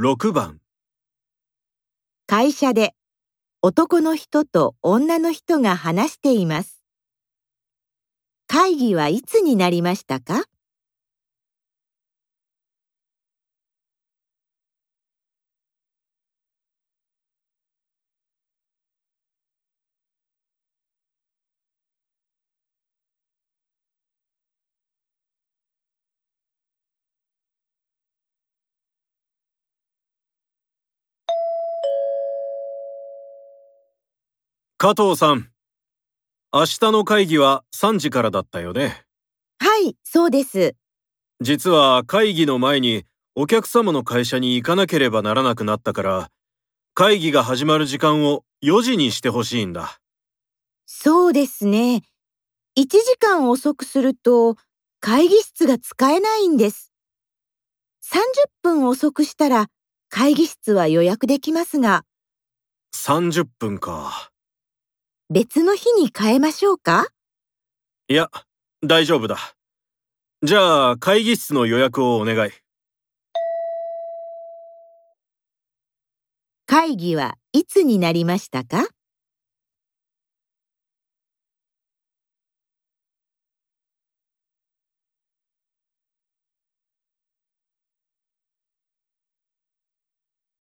6番会社で男の人と女の人が話しています。会議はいつになりましたか？加藤さん明日の会議は3時からだったよね？はい、そうです。実は会議の前にお客様の会社に行かなければならなくなったから会議が始まる時間を4時にしてほしいんだそうですね。1時間遅くすると会議室が使えないんです。30分遅くしたら会議室は予約できますが、30分か別の日に変えましょうか？いや大丈夫だ。じゃあ会議室の予約をお願い。会議はいつになりましたか？